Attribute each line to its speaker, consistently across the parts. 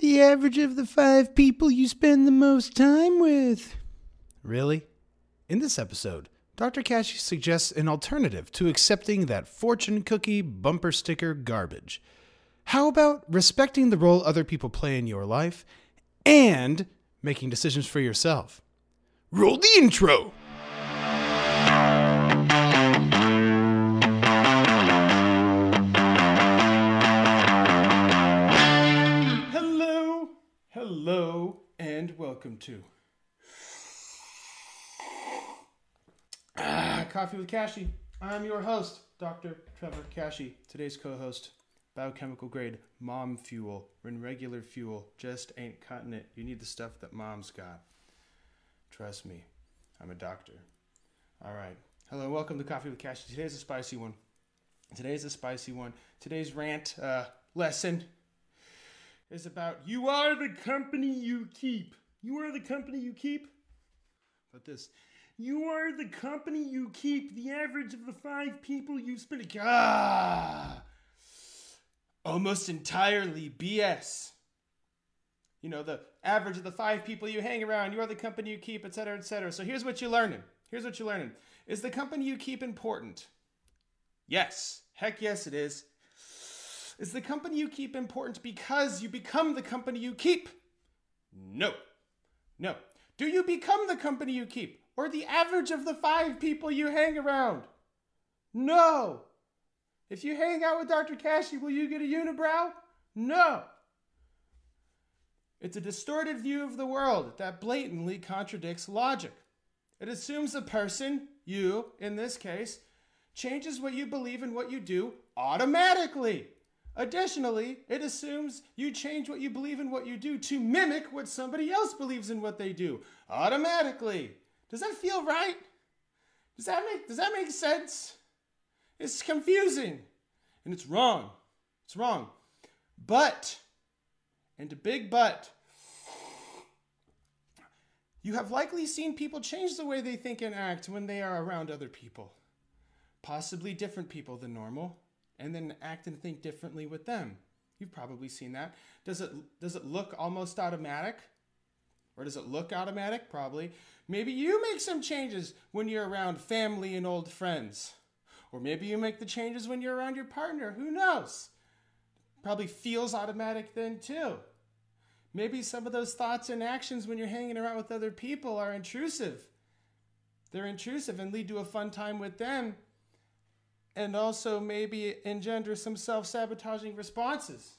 Speaker 1: the average of the five people you spend the most time with. Really? In this episode, Dr. Kashey suggests an alternative to accepting that fortune cookie bumper sticker garbage. How about respecting the role other people play in your life and making decisions for yourself? Roll the intro! Hello, and welcome to ah, Coffee with Kashey. I'm your host, Dr. Trevor Kashey. Today's co-host, biochemical grade mom fuel. When regular fuel just ain't cutting it, you need the stuff that mom's got. Trust me, I'm a doctor. All right. Hello, and welcome to Coffee with Kashey. Today's a spicy one. Today's a spicy one. Today's rant uh, lesson is about you are the company you keep. You are the company you keep. But this, you are the company you keep. The average of the five people you spend. Ah, almost entirely BS. You know, the average of the five people you hang around, you are the company you keep, etc., etc. So here's what you're learning. Here's what you're learning. Is the company you keep important? Yes. Heck yes, it is. Is the company you keep important because you become the company you keep? No. No. Do you become the company you keep or the average of the five people you hang around? No. If you hang out with Dr. Kashey, will you get a unibrow? No. It's a distorted view of the world that blatantly contradicts logic. It assumes a person, you in this case, changes what you believe and what you do automatically. Additionally, it assumes you change what you believe and what you do to mimic what somebody else believes in what they do automatically. Does that feel right? Does that make does that make sense? It's confusing and it's wrong. It's wrong. But and a big but you have likely seen people change the way they think and act when they are around other people, possibly different people than normal, and then act and think differently with them. You've probably seen that. Does it does it look almost automatic? Or does it look automatic? Probably. Maybe you make some changes when you're around family and old friends. Or maybe you make the changes when you're around your partner. Who knows? Probably feels automatic then too. Maybe some of those thoughts and actions when you're hanging around with other people are intrusive. They're intrusive and lead to a fun time with them, and also maybe engender some self sabotaging responses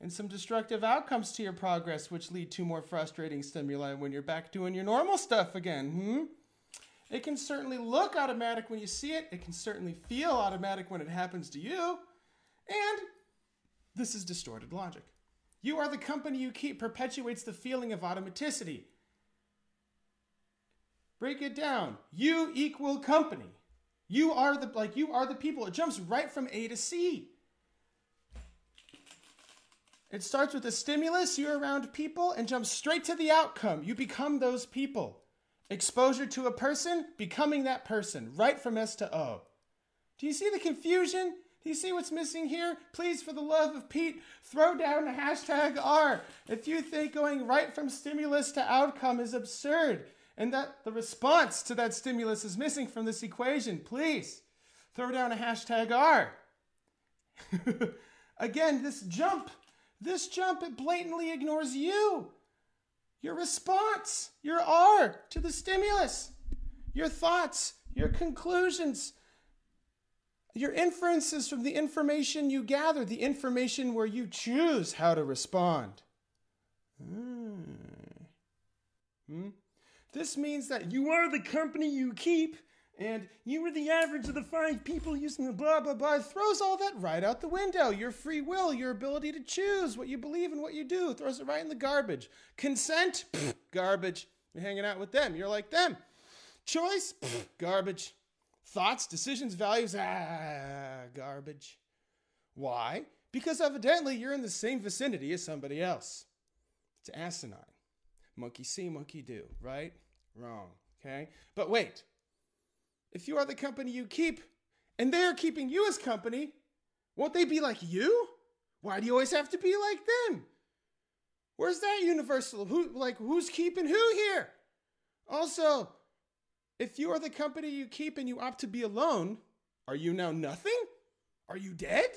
Speaker 1: and some destructive outcomes to your progress, which lead to more frustrating stimuli when you're back doing your normal stuff again. Hmm? It can certainly look automatic when you see it, it can certainly feel automatic when it happens to you, and this is distorted logic. You are the company you keep perpetuates the feeling of automaticity. Break it down. You equal company. You are the like you are the people. It jumps right from A to C. It starts with a stimulus, you're around people, and jumps straight to the outcome. You become those people. Exposure to a person, becoming that person, right from S to O. Do you see the confusion? Do you see what's missing here? Please, for the love of Pete, throw down the hashtag R. If you think going right from stimulus to outcome is absurd and that the response to that stimulus is missing from this equation, please throw down a hashtag R. Again, this jump, this jump, it blatantly ignores you. Your response, your R to the stimulus, your thoughts, your conclusions, your inferences from the information you gather, the information where you choose how to respond. Hmm. This means that you are the company you keep, and you are the average of the five people using the blah blah blah. Throws all that right out the window. Your free will, your ability to choose what you believe and what you do, throws it right in the garbage. Consent, garbage. You're hanging out with them. You're like them. Choice, garbage. Thoughts, decisions, values, ah, garbage. Why? Because evidently you're in the same vicinity as somebody else. It's asinine. Monkey see, monkey do, right? Wrong, okay? But wait. If you are the company you keep, and they are keeping you as company, won't they be like you? Why do you always have to be like them? Where's that universal? Who like who's keeping who here? Also, if you are the company you keep and you opt to be alone, are you now nothing? Are you dead?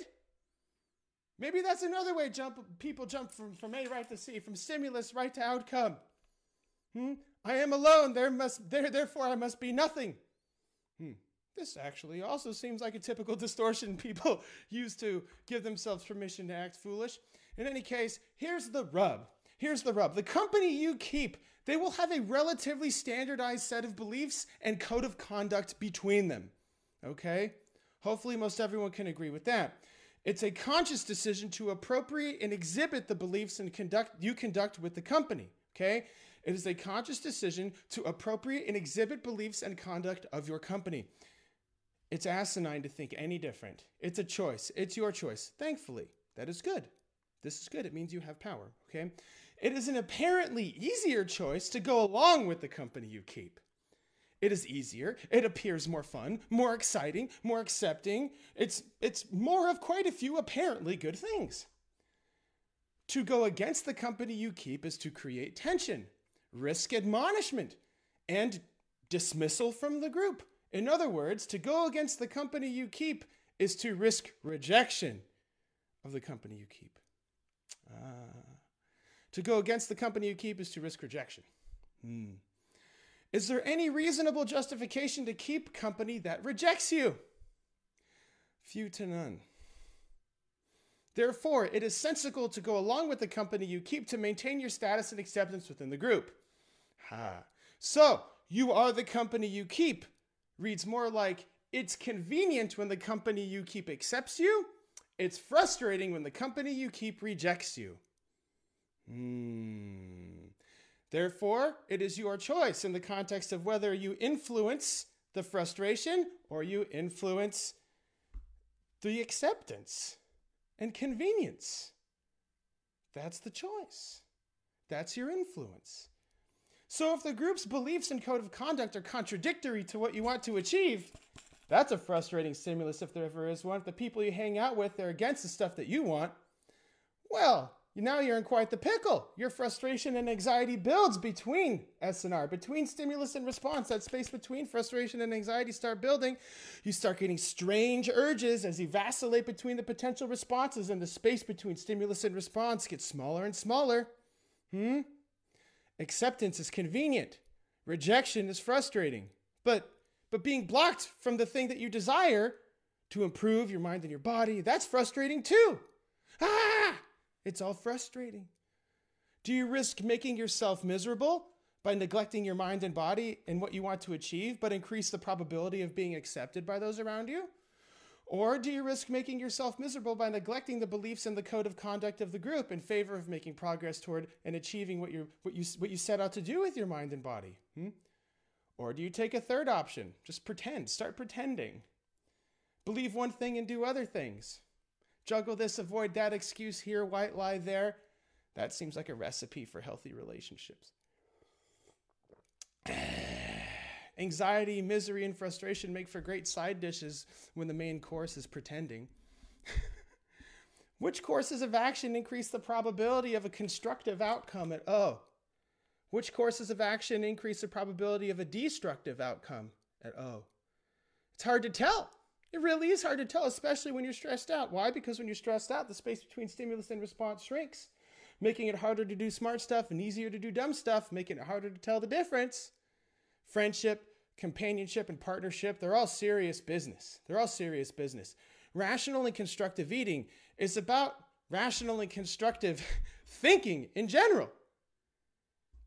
Speaker 1: Maybe that's another way jump people jump from, from A right to C, from stimulus right to outcome. Hmm? I am alone, there must there therefore I must be nothing. Hmm. This actually also seems like a typical distortion people use to give themselves permission to act foolish. In any case, here's the rub. Here's the rub. The company you keep, they will have a relatively standardized set of beliefs and code of conduct between them. Okay? Hopefully, most everyone can agree with that. It's a conscious decision to appropriate and exhibit the beliefs and conduct you conduct with the company. Okay? It is a conscious decision to appropriate and exhibit beliefs and conduct of your company. It's asinine to think any different. It's a choice. It's your choice. Thankfully, that is good. This is good. It means you have power, okay? It is an apparently easier choice to go along with the company you keep. It is easier. It appears more fun, more exciting, more accepting. It's it's more of quite a few apparently good things. To go against the company you keep is to create tension, risk admonishment, and dismissal from the group. In other words, to go against the company you keep is to risk rejection of the company you keep. Uh, to go against the company you keep is to risk rejection. Hmm. Is there any reasonable justification to keep company that rejects you? Few to none. Therefore, it is sensible to go along with the company you keep to maintain your status and acceptance within the group. Ha. So, you are the company you keep reads more like it's convenient when the company you keep accepts you, it's frustrating when the company you keep rejects you. Hmm. Therefore, it is your choice in the context of whether you influence the frustration or you influence the acceptance and convenience. That's the choice. That's your influence. So if the group's beliefs and code of conduct are contradictory to what you want to achieve, that's a frustrating stimulus if there ever is one. If the people you hang out with are against the stuff that you want, well, now you're in quite the pickle. Your frustration and anxiety builds between S&R, between stimulus and response. That space between frustration and anxiety start building. You start getting strange urges as you vacillate between the potential responses, and the space between stimulus and response gets smaller and smaller. Hmm? Acceptance is convenient. Rejection is frustrating. But but being blocked from the thing that you desire to improve your mind and your body, that's frustrating too. Ah! It's all frustrating. Do you risk making yourself miserable by neglecting your mind and body and what you want to achieve, but increase the probability of being accepted by those around you? Or do you risk making yourself miserable by neglecting the beliefs and the code of conduct of the group in favor of making progress toward and achieving what, you what, you, what you set out to do with your mind and body? Hmm? Or do you take a third option? Just pretend, start pretending. Believe one thing and do other things. Juggle this, avoid that excuse here, white lie there. That seems like a recipe for healthy relationships. Anxiety, misery, and frustration make for great side dishes when the main course is pretending. Which courses of action increase the probability of a constructive outcome at O? Which courses of action increase the probability of a destructive outcome at O? It's hard to tell. It really is hard to tell, especially when you're stressed out. Why? Because when you're stressed out, the space between stimulus and response shrinks, making it harder to do smart stuff and easier to do dumb stuff, making it harder to tell the difference. Friendship, companionship and partnership, they're all serious business. They're all serious business. Rational and constructive eating is about rational and constructive thinking in general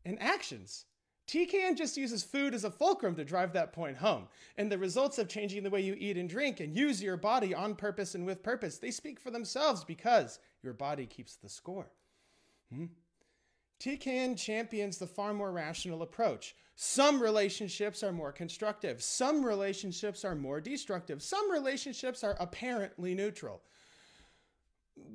Speaker 1: and actions. TKN just uses food as a fulcrum to drive that point home. And the results of changing the way you eat and drink and use your body on purpose and with purpose, they speak for themselves because your body keeps the score. Hmm? TKN champions the far more rational approach. Some relationships are more constructive, some relationships are more destructive, some relationships are apparently neutral.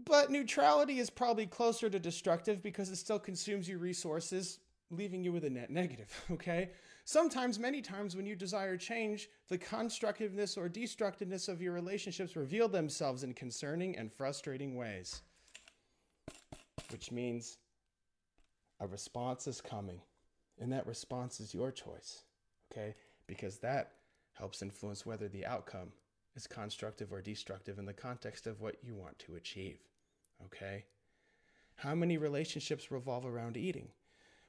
Speaker 1: But neutrality is probably closer to destructive because it still consumes your resources, leaving you with a net negative, okay? Sometimes, many times, when you desire change, the constructiveness or destructiveness of your relationships reveal themselves in concerning and frustrating ways. which means a response is coming. And that response is your choice, okay? Because that helps influence whether the outcome is constructive or destructive in the context of what you want to achieve, okay? How many relationships revolve around eating?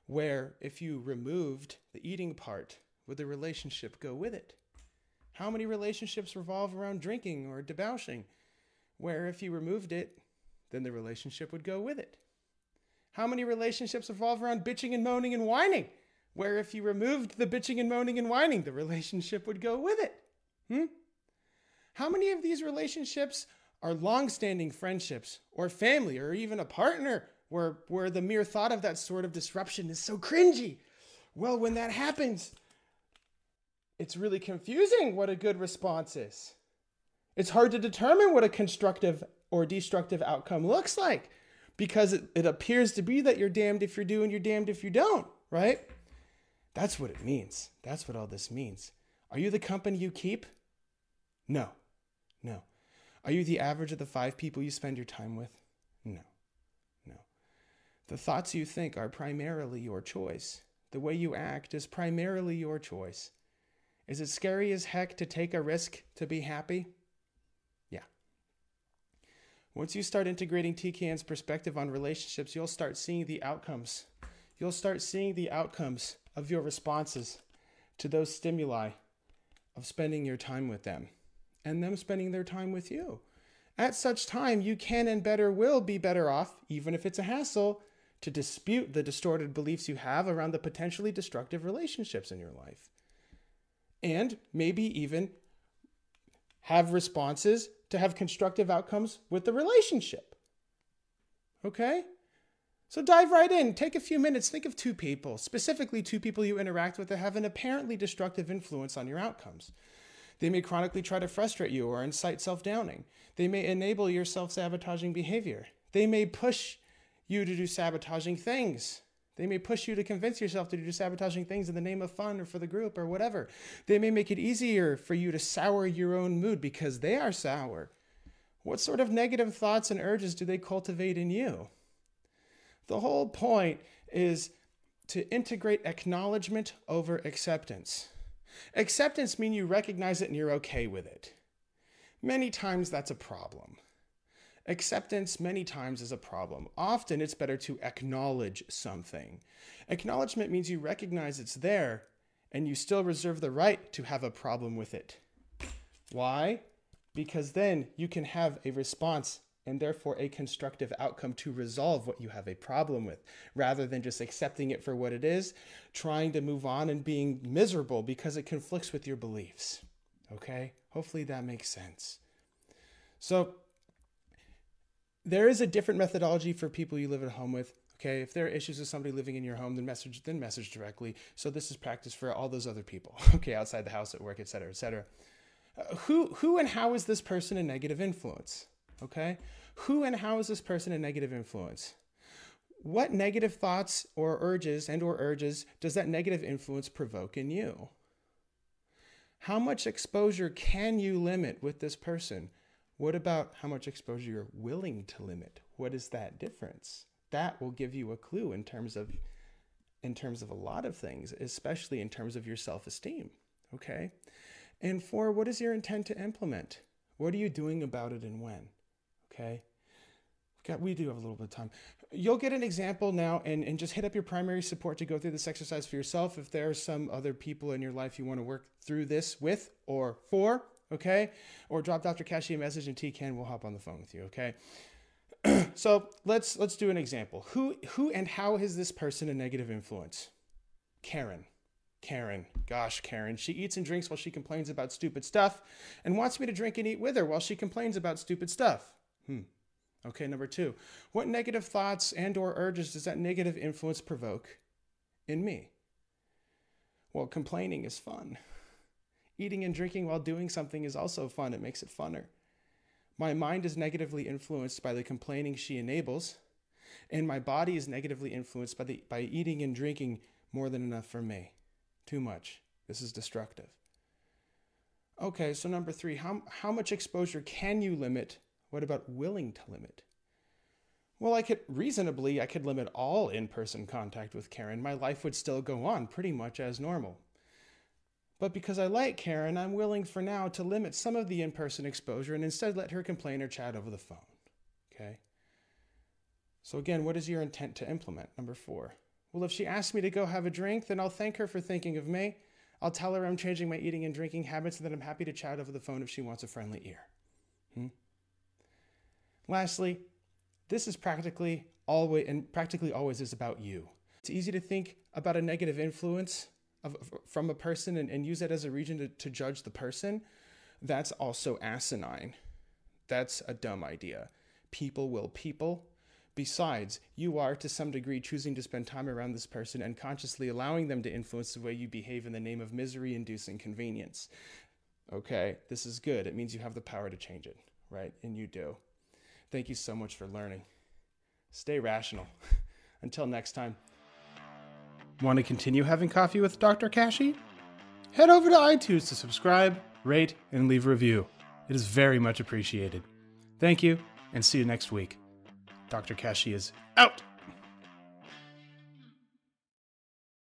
Speaker 1: Where if you removed the eating part, would the relationship go with it? How many relationships revolve around drinking or debauching? Where if you removed it, then the relationship would go with it. How many relationships revolve around bitching and moaning and whining? Where if you removed the bitching and moaning and whining, the relationship would go with it. Hmm? How many of these relationships are long-standing friendships or family or even a partner where, where the mere thought of that sort of disruption is so cringy? Well, when that happens, it's really confusing what a good response is. It's hard to determine what a constructive or destructive outcome looks like because it, it appears to be that you're damned if you do and you're damned if you don't, right? That's what it means. That's what all this means. Are you the company you keep? No. No. Are you the average of the five people you spend your time with? No. No. The thoughts you think are primarily your choice. The way you act is primarily your choice. Is it scary as heck to take a risk to be happy? Once you start integrating TKN's perspective on relationships, you'll start seeing the outcomes. You'll start seeing the outcomes of your responses to those stimuli of spending your time with them and them spending their time with you. At such time, you can and better will be better off, even if it's a hassle, to dispute the distorted beliefs you have around the potentially destructive relationships in your life. And maybe even have responses to have constructive outcomes with the relationship. Okay? So dive right in. Take a few minutes. Think of two people, specifically two people you interact with that have an apparently destructive influence on your outcomes. They may chronically try to frustrate you or incite self downing. They may enable your self sabotaging behavior. They may push you to do sabotaging things. They may push you to convince yourself to do sabotaging things in the name of fun or for the group or whatever. They may make it easier for you to sour your own mood because they are sour. What sort of negative thoughts and urges do they cultivate in you? The whole point is to integrate acknowledgement over acceptance. Acceptance means you recognize it and you're okay with it. Many times that's a problem. Acceptance, many times, is a problem. Often it's better to acknowledge something. Acknowledgement means you recognize it's there and you still reserve the right to have a problem with it. Why? Because then you can have a response and therefore a constructive outcome to resolve what you have a problem with, rather than just accepting it for what it is, trying to move on and being miserable because it conflicts with your beliefs. Okay? Hopefully that makes sense. So, there is a different methodology for people you live at home with. Okay, if there are issues with somebody living in your home, then message then message directly. So this is practice for all those other people. Okay, outside the house, at work, etc., etc. Uh, who who and how is this person a negative influence? Okay, who and how is this person a negative influence? What negative thoughts or urges and or urges does that negative influence provoke in you? How much exposure can you limit with this person? What about how much exposure you're willing to limit? What is that difference? That will give you a clue in terms of in terms of a lot of things, especially in terms of your self-esteem, okay? And four, what is your intent to implement? What are you doing about it and when? Okay? God, we do have a little bit of time. You'll get an example now and, and just hit up your primary support to go through this exercise for yourself. If there are some other people in your life you want to work through this with or for, okay? Or drop Dr. Kashey a message and TKN will hop on the phone with you, okay? so let's let's do an example. Who who and how is this person a negative influence? Karen. Karen. Gosh, Karen. She eats and drinks while she complains about stupid stuff and wants me to drink and eat with her while she complains about stupid stuff. Hmm. Okay, number 2. What negative thoughts and or urges does that negative influence provoke in me? Well, complaining is fun. Eating and drinking while doing something is also fun. It makes it funner. My mind is negatively influenced by the complaining she enables, and my body is negatively influenced by, the, by eating and drinking more than enough for me. Too much. This is destructive. Okay, so number three, how, how much exposure can you limit? What about willing to limit? Well, I could reasonably, I could limit all in person contact with Karen. My life would still go on pretty much as normal. But because I like Karen, I'm willing for now to limit some of the in person exposure and instead let her complain or chat over the phone. Okay? So, again, what is your intent to implement? Number four. Well, if she asks me to go have a drink, then I'll thank her for thinking of me. I'll tell her I'm changing my eating and drinking habits and that I'm happy to chat over the phone if she wants a friendly ear. Hmm? Lastly, this is practically always and practically always is about you. It's easy to think about a negative influence of, from a person and, and use that as a reason to, to judge the person. That's also asinine. That's a dumb idea. People will people. Besides, you are to some degree choosing to spend time around this person and consciously allowing them to influence the way you behave in the name of misery inducing convenience. Okay, this is good. It means you have the power to change it, right? And you do. Thank you so much for learning. Stay rational. Until next time. Want to continue having coffee with Dr. Kashey? Head over to iTunes to subscribe, rate, and leave a review. It is very much appreciated. Thank you, and see you next week. Dr. Kashey is out.